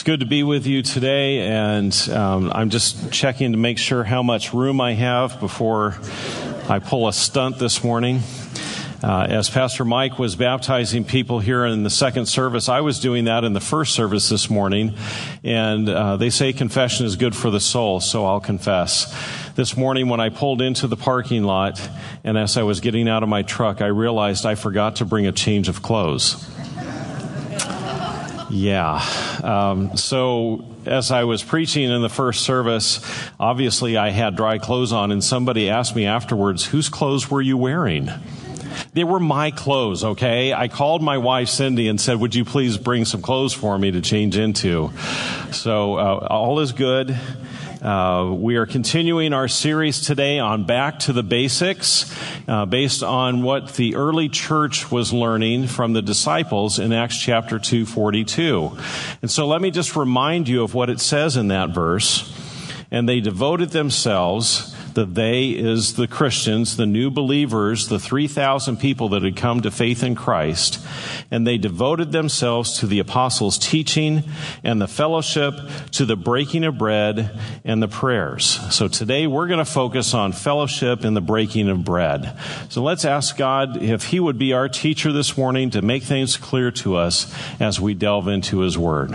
It's good to be with you today, and um, I'm just checking to make sure how much room I have before I pull a stunt this morning. Uh, as Pastor Mike was baptizing people here in the second service, I was doing that in the first service this morning, and uh, they say confession is good for the soul, so I'll confess. This morning, when I pulled into the parking lot, and as I was getting out of my truck, I realized I forgot to bring a change of clothes. Yeah. Um, so as I was preaching in the first service, obviously I had dry clothes on, and somebody asked me afterwards, whose clothes were you wearing? They were my clothes, okay? I called my wife Cindy and said, Would you please bring some clothes for me to change into? So uh, all is good. Uh, we are continuing our series today on Back to the Basics, uh, based on what the early church was learning from the disciples in Acts chapter 242. And so let me just remind you of what it says in that verse. And they devoted themselves the they is the Christians, the new believers, the 3,000 people that had come to faith in Christ, and they devoted themselves to the apostles' teaching and the fellowship, to the breaking of bread and the prayers. So today we're going to focus on fellowship and the breaking of bread. So let's ask God if He would be our teacher this morning to make things clear to us as we delve into His Word.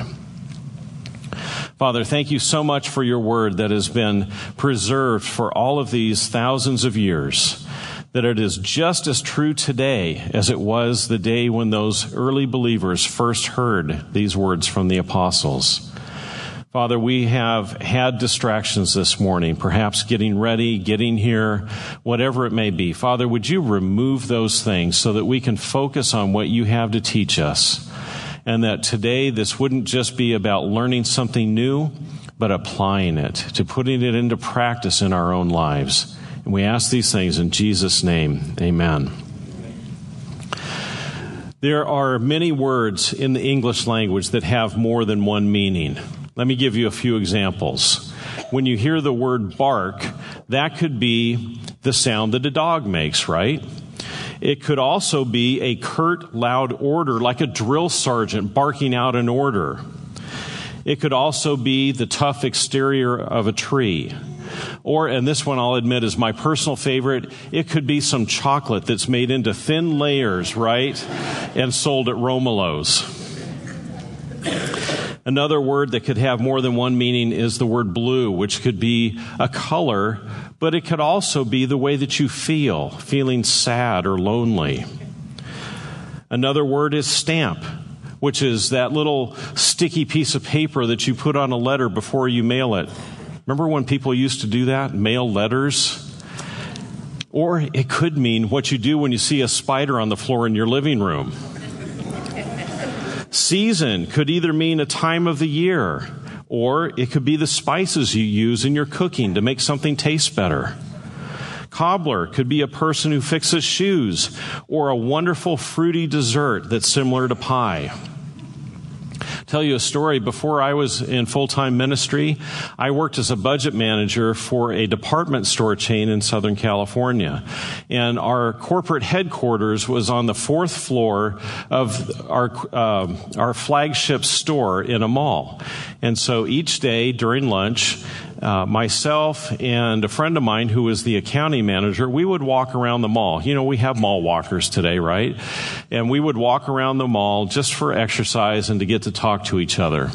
Father, thank you so much for your word that has been preserved for all of these thousands of years. That it is just as true today as it was the day when those early believers first heard these words from the apostles. Father, we have had distractions this morning, perhaps getting ready, getting here, whatever it may be. Father, would you remove those things so that we can focus on what you have to teach us? And that today this wouldn't just be about learning something new, but applying it, to putting it into practice in our own lives. And we ask these things in Jesus' name. Amen. There are many words in the English language that have more than one meaning. Let me give you a few examples. When you hear the word bark, that could be the sound that a dog makes, right? It could also be a curt, loud order, like a drill sergeant barking out an order. It could also be the tough exterior of a tree. Or, and this one I'll admit is my personal favorite, it could be some chocolate that's made into thin layers, right? And sold at Romolo's. Another word that could have more than one meaning is the word blue, which could be a color but it could also be the way that you feel, feeling sad or lonely. Another word is stamp, which is that little sticky piece of paper that you put on a letter before you mail it. Remember when people used to do that? Mail letters? Or it could mean what you do when you see a spider on the floor in your living room. Season could either mean a time of the year or it could be the spices you use in your cooking to make something taste better. Cobbler could be a person who fixes shoes or a wonderful fruity dessert that's similar to pie tell you a story. Before I was in full time ministry, I worked as a budget manager for a department store chain in Southern California. And our corporate headquarters was on the fourth floor of our, uh, our flagship store in a mall. And so each day during lunch, uh, myself and a friend of mine who was the accounting manager, we would walk around the mall. You know, we have mall walkers today, right? And we would walk around the mall just for exercise and to get to talk to each other.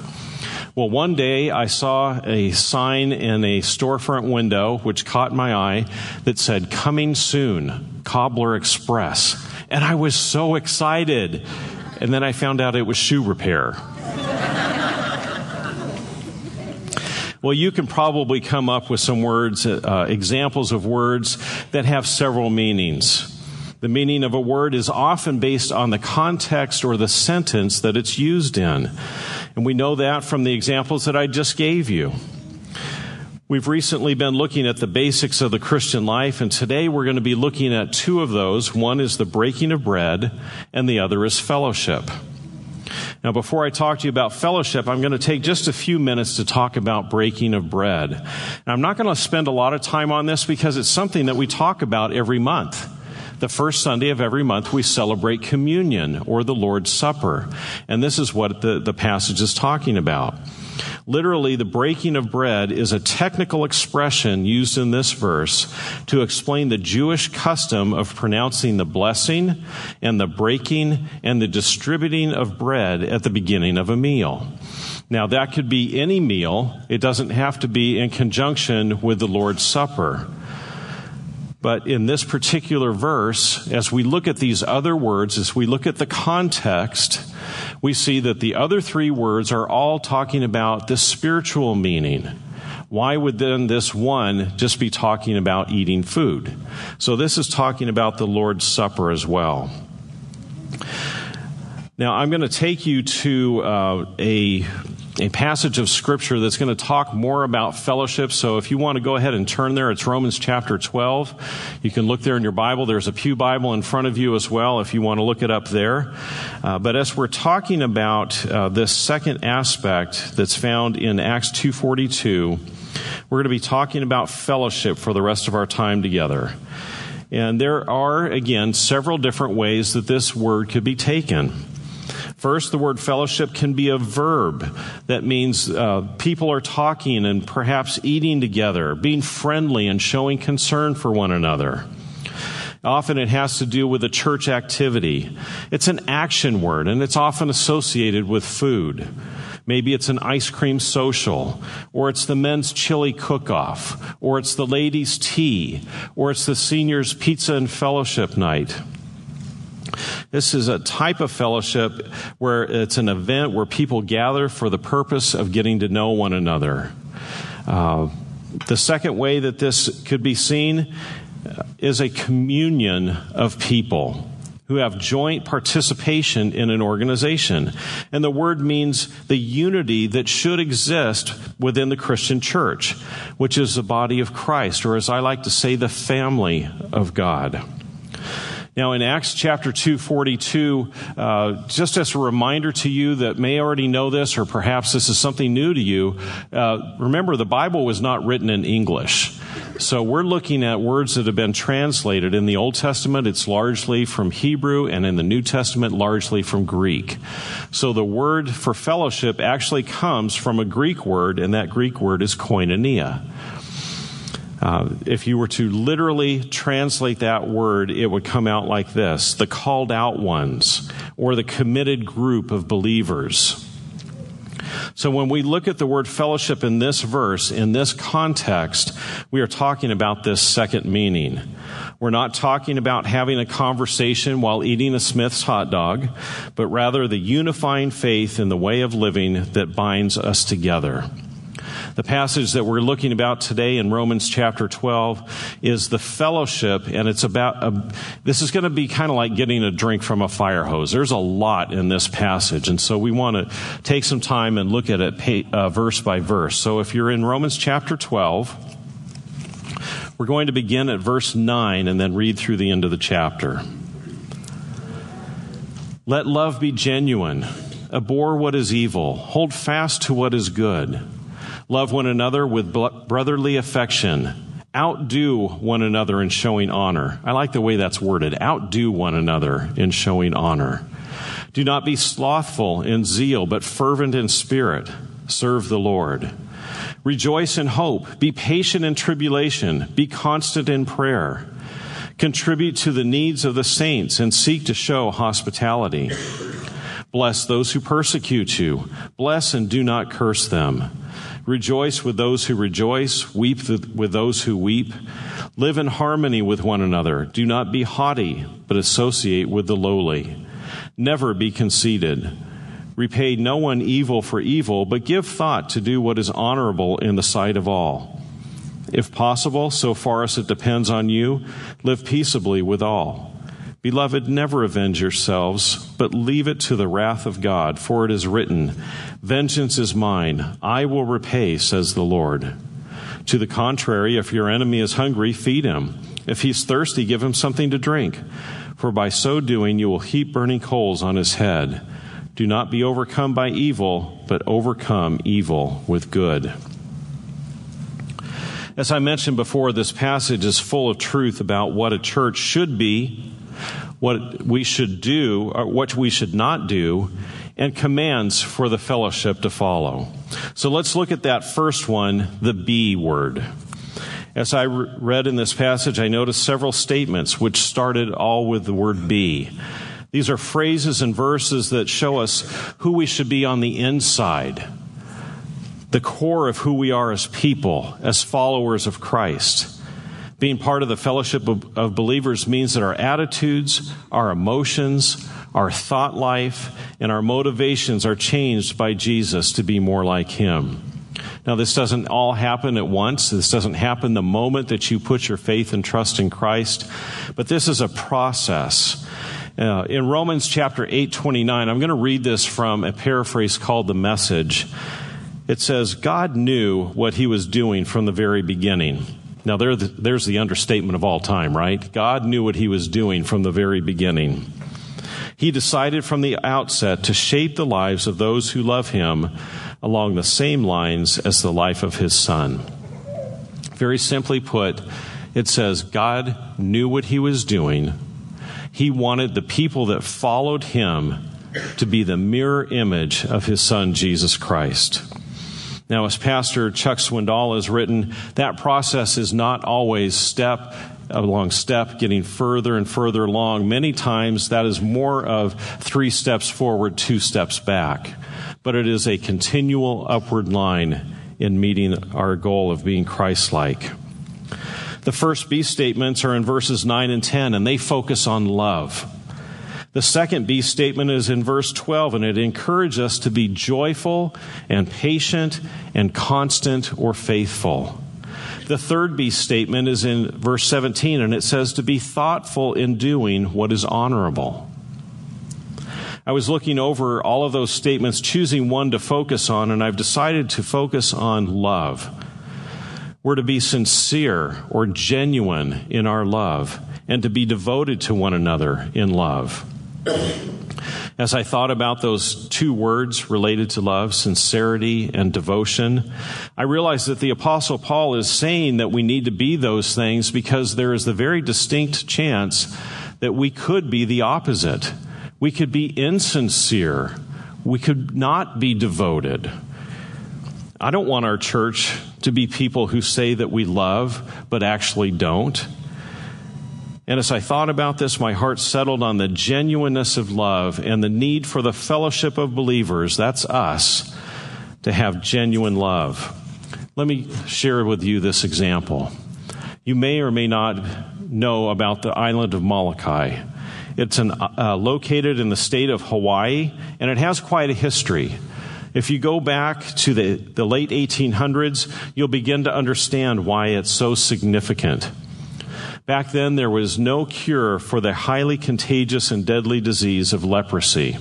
Well, one day I saw a sign in a storefront window which caught my eye that said, Coming soon, Cobbler Express. And I was so excited. And then I found out it was shoe repair. Well, you can probably come up with some words, uh, examples of words that have several meanings. The meaning of a word is often based on the context or the sentence that it's used in. And we know that from the examples that I just gave you. We've recently been looking at the basics of the Christian life, and today we're going to be looking at two of those. One is the breaking of bread, and the other is fellowship. Now, before I talk to you about fellowship, I'm going to take just a few minutes to talk about breaking of bread. And I'm not going to spend a lot of time on this because it's something that we talk about every month. The first Sunday of every month, we celebrate communion or the Lord's Supper. And this is what the, the passage is talking about. Literally, the breaking of bread is a technical expression used in this verse to explain the Jewish custom of pronouncing the blessing and the breaking and the distributing of bread at the beginning of a meal. Now, that could be any meal. It doesn't have to be in conjunction with the Lord's Supper. But in this particular verse, as we look at these other words, as we look at the context, we see that the other three words are all talking about the spiritual meaning. Why would then this one just be talking about eating food? So this is talking about the Lord's Supper as well. Now, I'm going to take you to uh, a a passage of scripture that's going to talk more about fellowship. So if you want to go ahead and turn there, it's Romans chapter 12. You can look there in your Bible. There's a Pew Bible in front of you as well if you want to look it up there. Uh, but as we're talking about uh, this second aspect that's found in Acts 242, we're going to be talking about fellowship for the rest of our time together. And there are, again, several different ways that this word could be taken. First, the word fellowship can be a verb that means uh, people are talking and perhaps eating together, being friendly and showing concern for one another. Often it has to do with a church activity. It's an action word and it's often associated with food. Maybe it's an ice cream social, or it's the men's chili cook off, or it's the ladies' tea, or it's the seniors' pizza and fellowship night. This is a type of fellowship where it's an event where people gather for the purpose of getting to know one another. Uh, the second way that this could be seen is a communion of people who have joint participation in an organization. And the word means the unity that should exist within the Christian church, which is the body of Christ, or as I like to say, the family of God. Now, in Acts chapter 242, uh, just as a reminder to you that may already know this, or perhaps this is something new to you, uh, remember the Bible was not written in English. So we're looking at words that have been translated. In the Old Testament, it's largely from Hebrew, and in the New Testament, largely from Greek. So the word for fellowship actually comes from a Greek word, and that Greek word is koinonia. Uh, if you were to literally translate that word, it would come out like this the called out ones, or the committed group of believers. So when we look at the word fellowship in this verse, in this context, we are talking about this second meaning. We're not talking about having a conversation while eating a Smith's hot dog, but rather the unifying faith in the way of living that binds us together. The passage that we're looking about today in Romans chapter 12 is the fellowship, and it's about, a, this is going to be kind of like getting a drink from a fire hose. There's a lot in this passage, and so we want to take some time and look at it uh, verse by verse. So if you're in Romans chapter 12, we're going to begin at verse 9 and then read through the end of the chapter. Let love be genuine. Abhor what is evil. Hold fast to what is good. Love one another with brotherly affection. Outdo one another in showing honor. I like the way that's worded. Outdo one another in showing honor. Do not be slothful in zeal, but fervent in spirit. Serve the Lord. Rejoice in hope. Be patient in tribulation. Be constant in prayer. Contribute to the needs of the saints and seek to show hospitality. Bless those who persecute you. Bless and do not curse them. Rejoice with those who rejoice, weep with those who weep. Live in harmony with one another. Do not be haughty, but associate with the lowly. Never be conceited. Repay no one evil for evil, but give thought to do what is honorable in the sight of all. If possible, so far as it depends on you, live peaceably with all. Beloved, never avenge yourselves, but leave it to the wrath of God, for it is written, Vengeance is mine, I will repay, says the Lord. To the contrary, if your enemy is hungry, feed him. If he's thirsty, give him something to drink. For by so doing, you will heap burning coals on his head. Do not be overcome by evil, but overcome evil with good. As I mentioned before, this passage is full of truth about what a church should be what we should do, or what we should not do, and commands for the fellowship to follow. So let's look at that first one, the be word. As I read in this passage, I noticed several statements which started all with the word be. These are phrases and verses that show us who we should be on the inside, the core of who we are as people, as followers of Christ. Being part of the fellowship of, of, believers means that our attitudes, our emotions, our thought life, and our motivations are changed by Jesus to be more like Him. Now, this doesn't all happen at once. This doesn't happen the moment that you put your faith and trust in Christ, but this is a process. Uh, in Romans chapter 8, 29, I'm going to read this from a paraphrase called The Message. It says, God knew what he was doing from the very beginning. Now, there, there's the understatement of all time, right? God knew what he was doing from the very beginning. He decided from the outset to shape the lives of those who love him along the same lines as the life of his son. Very simply put, it says God knew what he was doing. He wanted the people that followed him to be the mirror image of his son, Jesus Christ. Now, as Pastor Chuck Swindoll has written, that process is not always step along step, getting further and further along. Many times that is more of three steps forward, two steps back but it is a continual upward line in meeting our goal of being Christ like. The first B statements are in verses 9 and 10, and they focus on love. The second be statement is in verse 12, and it encourages us to be joyful and patient and constant or faithful. The third be statement is in verse 17, and it says to be thoughtful in doing what is honorable. I was looking over all of those statements, choosing one to focus on, and I've decided to focus on love. We're to be sincere or genuine in our love and to be devoted to one another in love. As I thought about those two words related to love, sincerity and devotion, I realized that the apostle Paul is saying that we need to be those things because there is the very distinct chance that we could be the opposite we could be insincere. We could not be devoted. I don't want our church to be people who say that we love, but actually don't. And as I thought about this, my heart settled on the genuineness of love and the need for the fellowship of believers, that's us, to have genuine love. Let me share with you this example. You may or may not know about the island of Molokai. It's an, uh, located in the state of Hawaii, and it has quite a history. If you go back to the, the late 1800s, you'll begin to understand why it's so significant. Back then, there was no cure for the highly contagious and deadly disease of leprosy.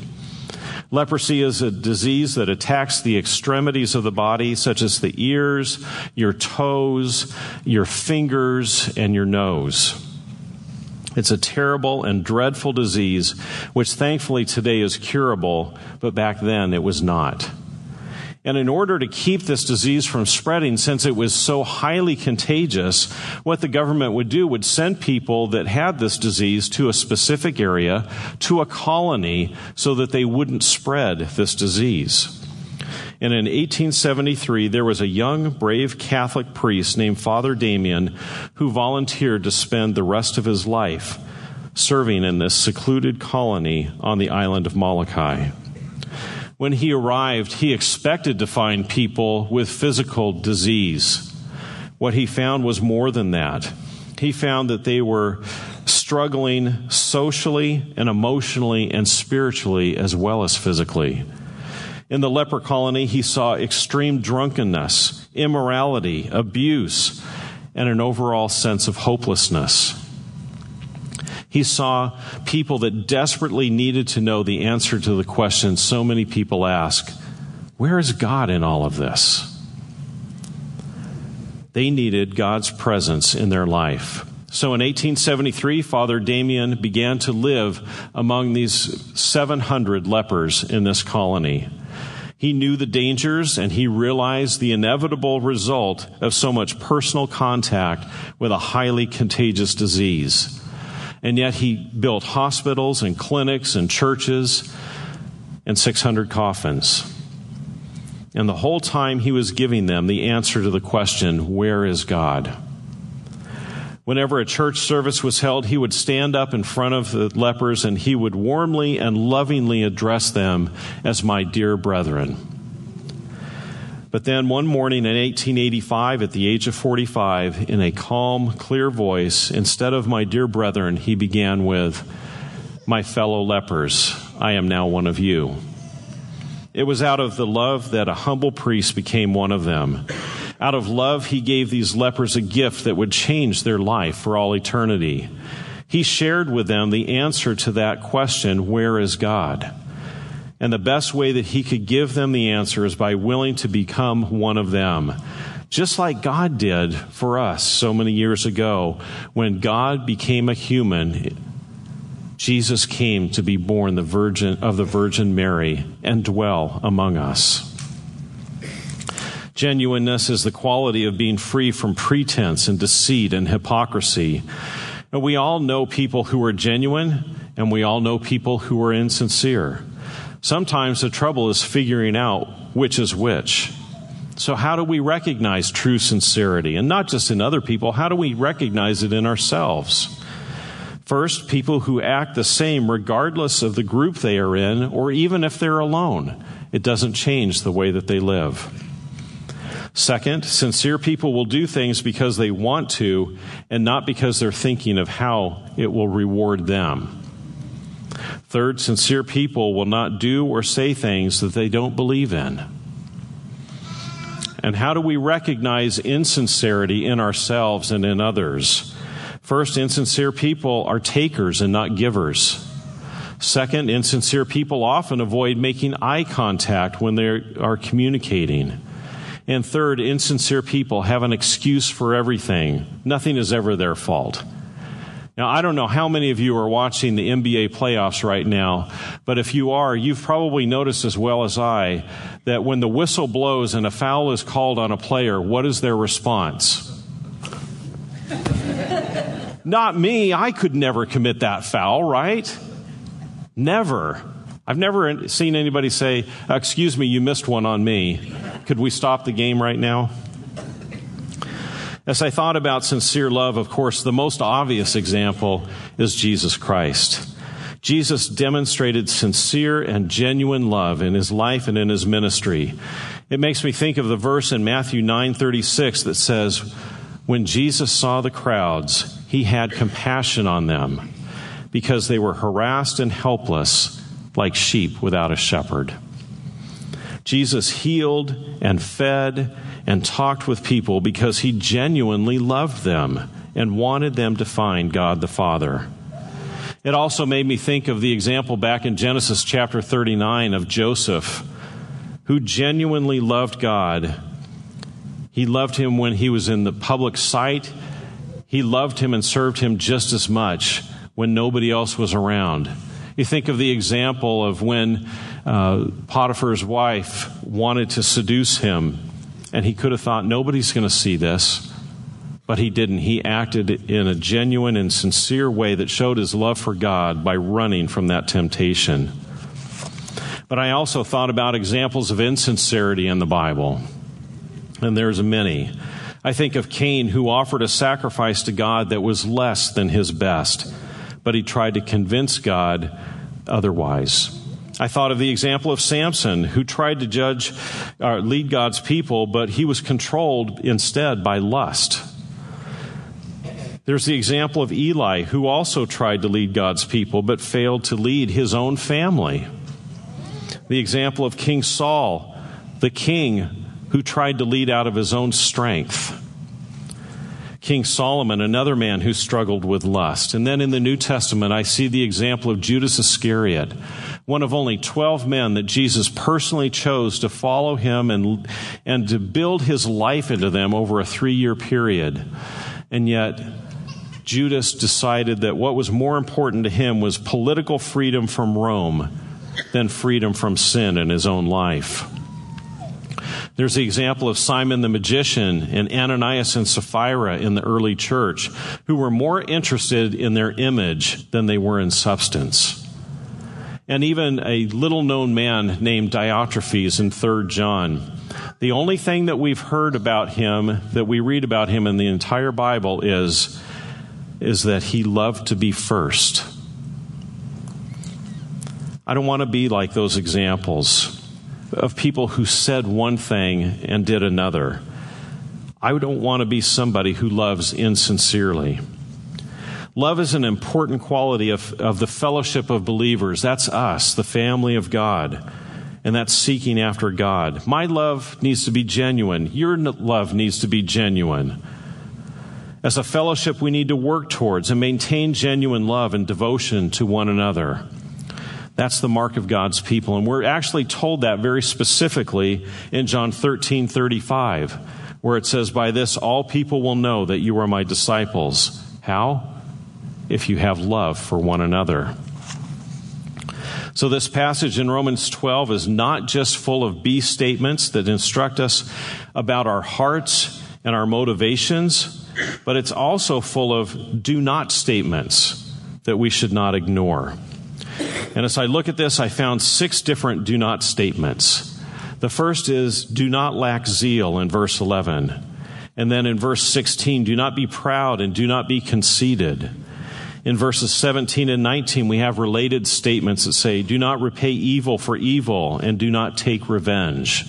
Leprosy is a disease that attacks the extremities of the body, such as the ears, your toes, your fingers, and your nose. It's a terrible and dreadful disease, which thankfully today is curable, but back then it was not. And in order to keep this disease from spreading, since it was so highly contagious, what the government would do would send people that had this disease to a specific area, to a colony, so that they wouldn't spread this disease. And in 1873, there was a young, brave Catholic priest named Father Damien who volunteered to spend the rest of his life serving in this secluded colony on the island of Molokai. When he arrived, he expected to find people with physical disease. What he found was more than that. He found that they were struggling socially and emotionally and spiritually as well as physically. In the leper colony, he saw extreme drunkenness, immorality, abuse, and an overall sense of hopelessness. He saw people that desperately needed to know the answer to the question so many people ask Where is God in all of this? They needed God's presence in their life. So in 1873, Father Damien began to live among these 700 lepers in this colony. He knew the dangers and he realized the inevitable result of so much personal contact with a highly contagious disease. And yet he built hospitals and clinics and churches and 600 coffins. And the whole time he was giving them the answer to the question, Where is God? Whenever a church service was held, he would stand up in front of the lepers and he would warmly and lovingly address them as my dear brethren. But then one morning in 1885, at the age of 45, in a calm, clear voice, instead of my dear brethren, he began with, My fellow lepers, I am now one of you. It was out of the love that a humble priest became one of them. Out of love, he gave these lepers a gift that would change their life for all eternity. He shared with them the answer to that question, Where is God? And the best way that he could give them the answer is by willing to become one of them. Just like God did for us so many years ago when God became a human Jesus came to be born the virgin of the Virgin Mary and dwell among us. Genuineness is the quality of being free from pretense and deceit and hypocrisy. And we all know people who are genuine and we all know people who are insincere. Sometimes the trouble is figuring out which is which. So, how do we recognize true sincerity? And not just in other people, how do we recognize it in ourselves? First, people who act the same regardless of the group they are in, or even if they're alone. It doesn't change the way that they live. Second, sincere people will do things because they want to and not because they're thinking of how it will reward them. Third, sincere people will not do or say things that they don't believe in. And how do we recognize insincerity in ourselves and in others? First, insincere people are takers and not givers. Second, insincere people often avoid making eye contact when they are communicating. And third, insincere people have an excuse for everything. Nothing is ever their fault. Now, I don't know how many of you are watching the NBA playoffs right now, but if you are, you've probably noticed as well as I that when the whistle blows and a foul is called on a player, what is their response? Not me. I could never commit that foul, right? Never. I've never seen anybody say, Excuse me, you missed one on me. Could we stop the game right now? As I thought about sincere love, of course, the most obvious example is Jesus Christ. Jesus demonstrated sincere and genuine love in his life and in his ministry. It makes me think of the verse in Matthew 9:36 that says, "When Jesus saw the crowds, he had compassion on them because they were harassed and helpless like sheep without a shepherd. Jesus healed and fed and talked with people because he genuinely loved them and wanted them to find God the Father. It also made me think of the example back in Genesis chapter 39 of Joseph, who genuinely loved God. He loved him when he was in the public sight he loved him and served him just as much when nobody else was around. You think of the example of when uh, Potiphar's wife wanted to seduce him, and he could have thought, nobody's going to see this. But he didn't. He acted in a genuine and sincere way that showed his love for God by running from that temptation. But I also thought about examples of insincerity in the Bible, and there's many. I think of Cain, who offered a sacrifice to God that was less than his best, but he tried to convince God otherwise. I thought of the example of Samson, who tried to judge or uh, lead God's people, but he was controlled instead by lust. There's the example of Eli, who also tried to lead God's people, but failed to lead his own family. The example of King Saul, the king who tried to lead out of his own strength. King Solomon, another man who struggled with lust. And then in the New Testament, I see the example of Judas Iscariot, one of only 12 men that Jesus personally chose to follow him and, and to build his life into them over a three year period. And yet, Judas decided that what was more important to him was political freedom from Rome than freedom from sin in his own life. There's the example of Simon the magician and Ananias and Sapphira in the early church, who were more interested in their image than they were in substance. And even a little known man named Diotrephes in 3 John. The only thing that we've heard about him, that we read about him in the entire Bible, is, is that he loved to be first. I don't want to be like those examples of people who said one thing and did another. I don't want to be somebody who loves insincerely. Love is an important quality of, of the fellowship of believers. That's us, the family of God. And that's seeking after God. My love needs to be genuine. Your love needs to be genuine. As a fellowship, we need to work towards and maintain genuine love and devotion to one another. That's the mark of God's people. And we're actually told that very specifically in John 13 35, where it says, By this all people will know that you are my disciples. How? If you have love for one another. So, this passage in Romans 12 is not just full of be statements that instruct us about our hearts and our motivations, but it's also full of do not statements that we should not ignore. And as I look at this, I found six different do not statements. The first is do not lack zeal in verse 11. And then in verse 16, do not be proud and do not be conceited. In verses 17 and 19, we have related statements that say, do not repay evil for evil and do not take revenge.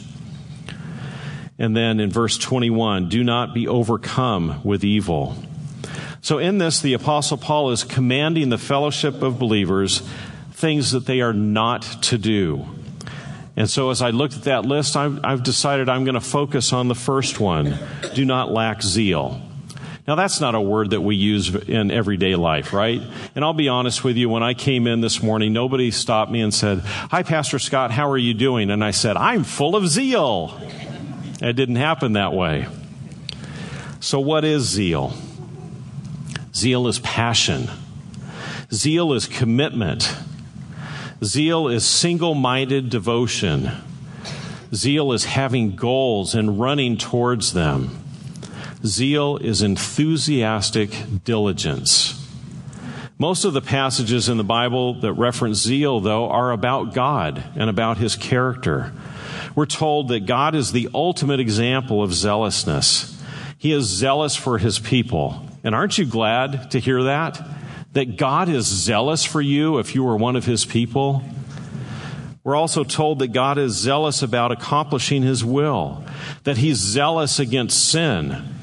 And then in verse 21, do not be overcome with evil. So in this, the apostle Paul is commanding the fellowship of believers things that they are not to do. And so as I looked at that list, I've, I've decided I'm going to focus on the first one do not lack zeal. Now, that's not a word that we use in everyday life, right? And I'll be honest with you, when I came in this morning, nobody stopped me and said, Hi, Pastor Scott, how are you doing? And I said, I'm full of zeal. It didn't happen that way. So, what is zeal? Zeal is passion, zeal is commitment. Zeal is single minded devotion. Zeal is having goals and running towards them. Zeal is enthusiastic diligence. Most of the passages in the Bible that reference zeal, though, are about God and about his character. We're told that God is the ultimate example of zealousness. He is zealous for his people. And aren't you glad to hear that? that God is zealous for you if you are one of his people. We're also told that God is zealous about accomplishing his will, that he's zealous against sin,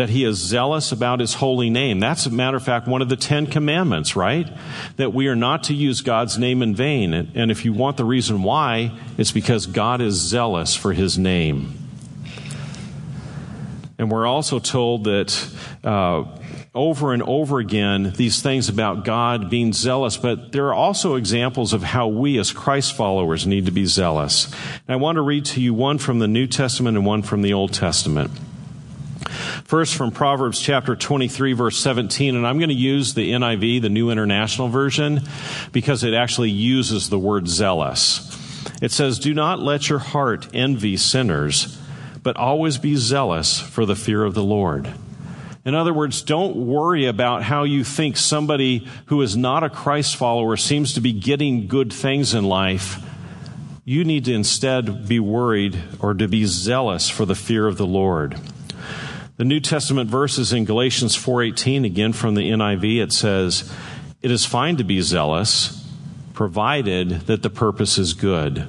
that he is zealous about his holy name. That's, a matter of fact, one of the Ten Commandments, right? That we are not to use God's name in vain. And if you want the reason why, it's because God is zealous for his name. And we're also told that uh, over and over again these things about God being zealous, but there are also examples of how we as Christ followers need to be zealous. And I want to read to you one from the New Testament and one from the Old Testament. First from Proverbs chapter 23 verse 17, and I'm going to use the NIV, the New International Version, because it actually uses the word zealous. It says, Do not let your heart envy sinners, but always be zealous for the fear of the Lord. In other words, don't worry about how you think somebody who is not a Christ follower seems to be getting good things in life. You need to instead be worried or to be zealous for the fear of the Lord. The New Testament verses in Galatians 4:18 again from the NIV it says, "It is fine to be zealous, provided that the purpose is good,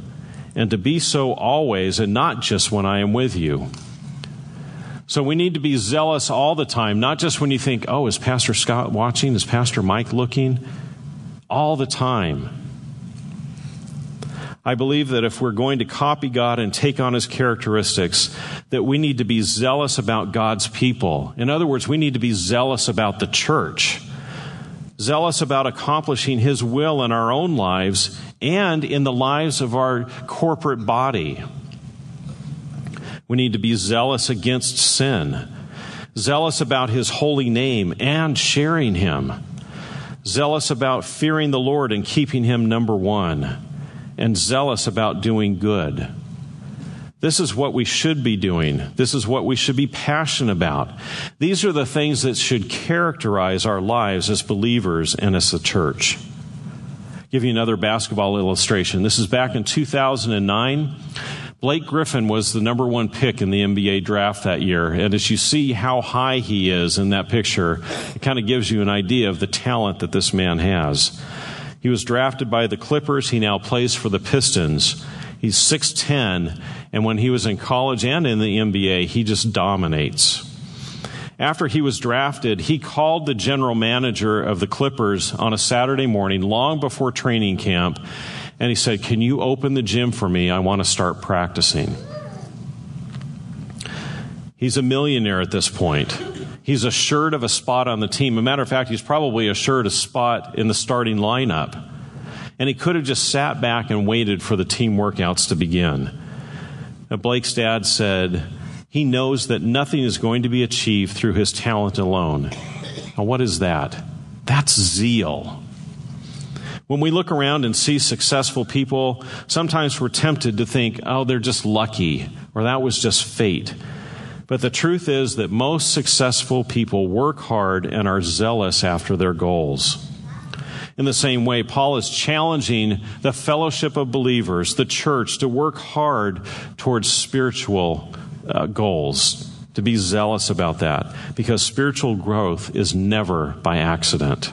and to be so always and not just when I am with you." So we need to be zealous all the time, not just when you think, oh, is Pastor Scott watching? Is Pastor Mike looking? All the time. I believe that if we're going to copy God and take on his characteristics, that we need to be zealous about God's people. In other words, we need to be zealous about the church, zealous about accomplishing his will in our own lives and in the lives of our corporate body. We need to be zealous against sin, zealous about his holy name and sharing him, zealous about fearing the Lord and keeping him number one, and zealous about doing good. This is what we should be doing. This is what we should be passionate about. These are the things that should characterize our lives as believers and as a church. give you another basketball illustration. This is back in 2009. Blake Griffin was the number one pick in the NBA draft that year. And as you see how high he is in that picture, it kind of gives you an idea of the talent that this man has. He was drafted by the Clippers. He now plays for the Pistons. He's 6'10, and when he was in college and in the NBA, he just dominates. After he was drafted, he called the general manager of the Clippers on a Saturday morning, long before training camp, and he said, Can you open the gym for me? I want to start practicing. He's a millionaire at this point. He's assured of a spot on the team. A matter of fact, he's probably assured a spot in the starting lineup. And he could have just sat back and waited for the team workouts to begin. Now, Blake's dad said, he knows that nothing is going to be achieved through his talent alone. Now, what is that? That's zeal. When we look around and see successful people, sometimes we're tempted to think, oh, they're just lucky, or that was just fate. But the truth is that most successful people work hard and are zealous after their goals. In the same way, Paul is challenging the fellowship of believers, the church, to work hard towards spiritual uh, goals, to be zealous about that, because spiritual growth is never by accident.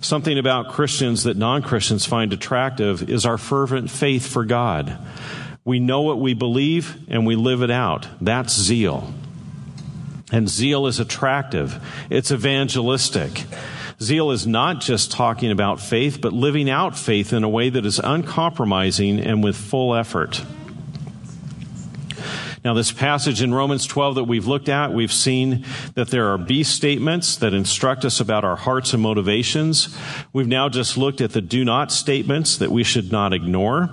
Something about Christians that non Christians find attractive is our fervent faith for God. We know what we believe and we live it out. That's zeal. And zeal is attractive, it's evangelistic. Zeal is not just talking about faith, but living out faith in a way that is uncompromising and with full effort. Now, this passage in Romans 12 that we've looked at, we've seen that there are be statements that instruct us about our hearts and motivations. We've now just looked at the do not statements that we should not ignore.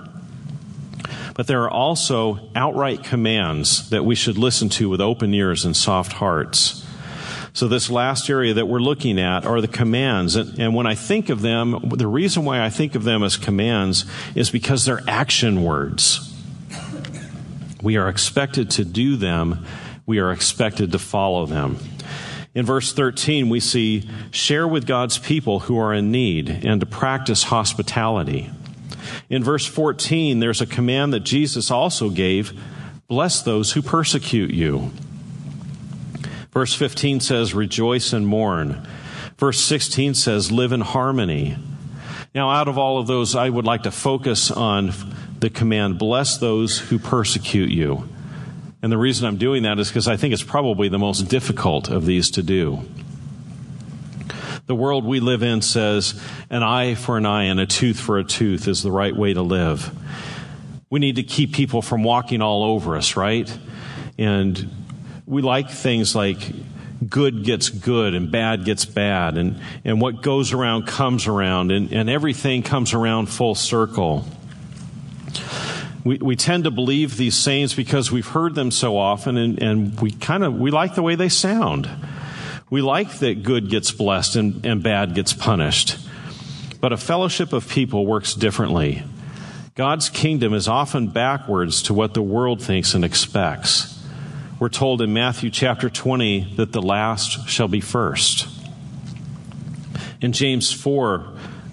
But there are also outright commands that we should listen to with open ears and soft hearts. So, this last area that we're looking at are the commands. And, and, when I think of them, the reason why I think of them as commands is because they're action words. We are expected to do them, we are expected to follow them. In verse 13, we see share with God's people who are in need and to practice hospitality. In verse 14, there's a command that Jesus also gave bless those who persecute you. Verse 15 says, rejoice and mourn. Verse 16 says, live in harmony. Now, out of all of those, I would like to focus on the command, bless those who persecute you. And the reason I'm doing that is because I think it's probably the most difficult of these to do. The world we live in says an eye for an eye and a tooth for a tooth is the right way to live. We need to keep people from walking all over us, right? And we like things like good gets good and bad gets bad and, and what goes around comes around and, and everything comes around full circle. We, we tend to believe these sayings because we've heard them so often and, and we kind of, we like the way they sound. We like that good gets blessed and, and bad gets punished. But a fellowship of people works differently. God's kingdom is often backwards to what the world thinks and expects. We're told in Matthew chapter 20 that the last shall be first. In James 4,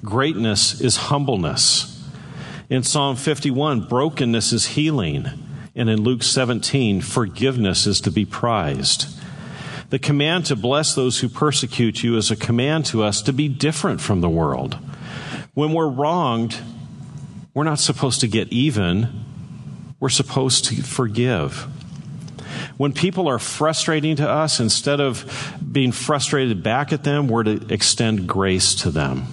greatness is humbleness. In Psalm 51, brokenness is healing. And in Luke 17, forgiveness is to be prized. The command to bless those who persecute you is a command to us to be different from the world. When we're wronged, we're not supposed to get even. We're supposed to forgive. When people are frustrating to us, instead of being frustrated back at them, we're to extend grace to them.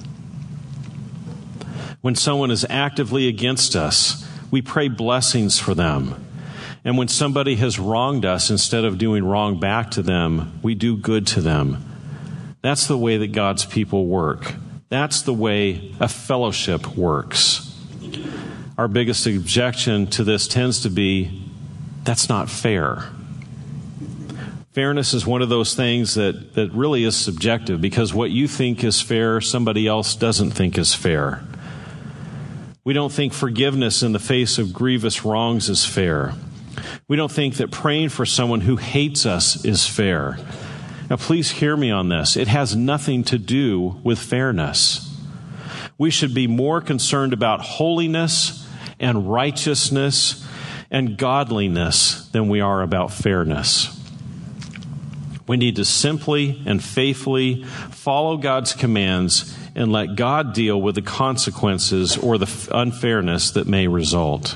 When someone is actively against us, we pray blessings for them. And when somebody has wronged us, instead of doing wrong back to them, we do good to them. That's the way that God's people work. That's the way a fellowship works. Our biggest objection to this tends to be that's not fair. Fairness is one of those things that, that really is subjective because what you think is fair, somebody else doesn't think is fair. We don't think forgiveness in the face of grievous wrongs is fair. We don't think that praying for someone who hates us is fair. Now, please hear me on this. It has nothing to do with fairness. we should be more concerned about holiness and righteousness and godliness than we are about fairness. We need to simply and faithfully follow God's commands and let God deal with the consequences or the unfairness that may result.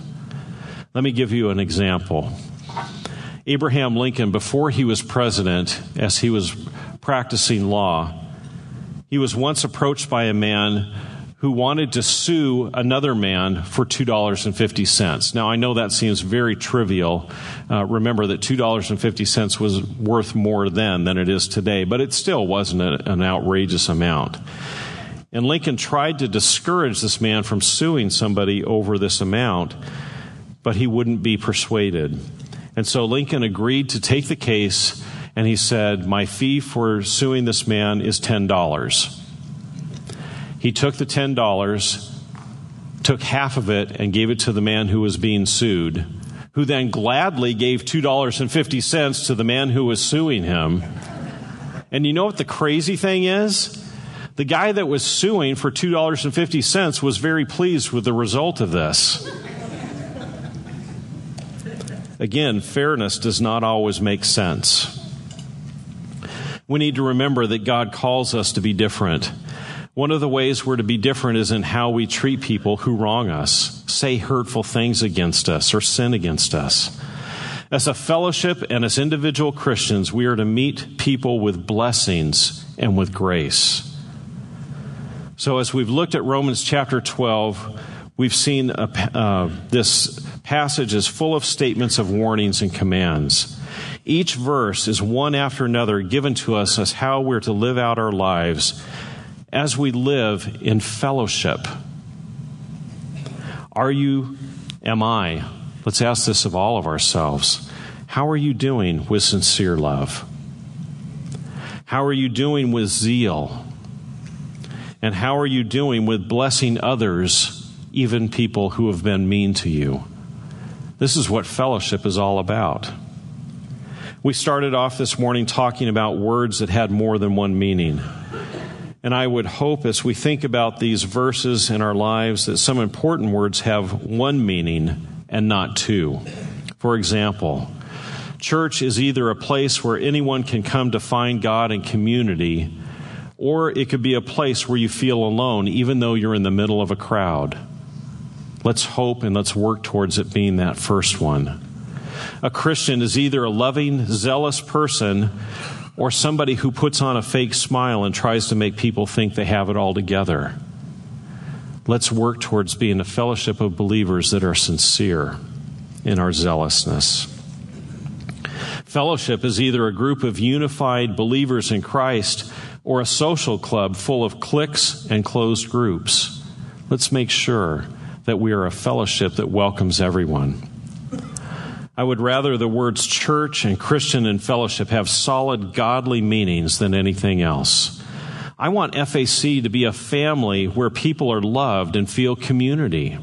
Let me give you an example. Abraham Lincoln, before he was president, as he was practicing law, he was once approached by a man who wanted to sue another man for $2.50. Now, I know that seems very trivial. Uh, remember that $2.50 was worth more then than it is today, but it still wasn't a, an outrageous amount. And Lincoln tried to discourage this man from suing somebody over this amount, but he wouldn't be persuaded. And so Lincoln agreed to take the case, and he said, My fee for suing this man is $10. He took the $10, took half of it, and gave it to the man who was being sued, who then gladly gave $2.50 to the man who was suing him. And you know what the crazy thing is? The guy that was suing for $2.50 was very pleased with the result of this. Again, fairness does not always make sense. We need to remember that God calls us to be different. One of the ways we're to be different is in how we treat people who wrong us, say hurtful things against us, or sin against us. As a fellowship and as individual Christians, we are to meet people with blessings and with grace. So, as we've looked at Romans chapter 12, we've seen a, uh, this passage is full of statements of warnings and commands. Each verse is one after another given to us as how we're to live out our lives as we live in fellowship. Are you, am I? Let's ask this of all of ourselves. How are you doing with sincere love? How are you doing with zeal? And how are you doing with blessing others, even people who have been mean to you? This is what fellowship is all about. We started off this morning talking about words that had more than one meaning. And I would hope as we think about these verses in our lives that some important words have one meaning and not two. For example, church is either a place where anyone can come to find God and community, or it could be a place where you feel alone even though you're in the middle of a crowd. Let's hope and let's work towards it being that first one. A Christian is either a loving, zealous person or somebody who puts on a fake smile and tries to make people think they have it all together. Let's work towards being a fellowship of believers that are sincere in our zealousness. Fellowship is either a group of unified believers in Christ or a social club full of cliques and closed groups. Let's make sure that we are a fellowship that welcomes everyone. I would rather the words church and Christian and fellowship have solid godly meanings than anything else. I want FAC to be a family where people are loved and feel community.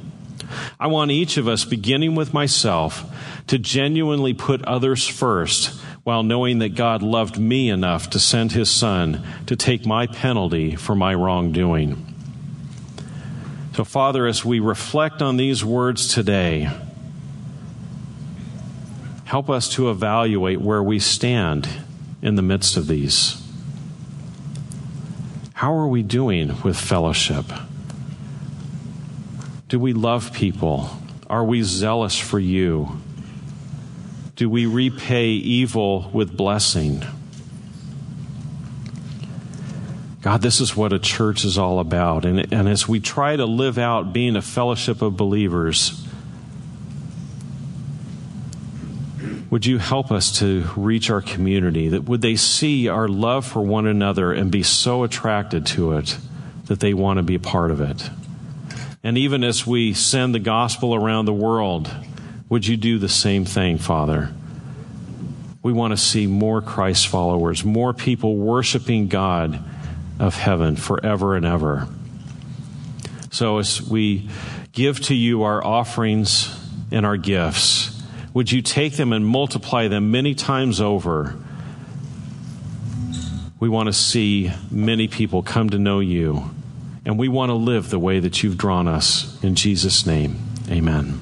I want each of us, beginning with myself, to genuinely put others first while knowing that God loved me enough to send his son to take my penalty for my wrongdoing. So, Father, as we reflect on these words today, Help us to evaluate where we stand in the midst of these. How are we doing with fellowship? Do we love people? Are we zealous for you? Do we repay evil with blessing? God, this is what a church is all about. And, and as we try to live out being a fellowship of believers, Would you help us to reach our community? That would they see our love for one another and be so attracted to it that they want to be a part of it? And even as we send the gospel around the world, would you do the same thing, Father? We want to see more Christ followers, more people worshiping God of heaven forever and ever. So as we give to you our offerings and our gifts, would you take them and multiply them many times over? We want to see many people come to know you And we want to live the way that you've drawn us. In Jesus' name, amen.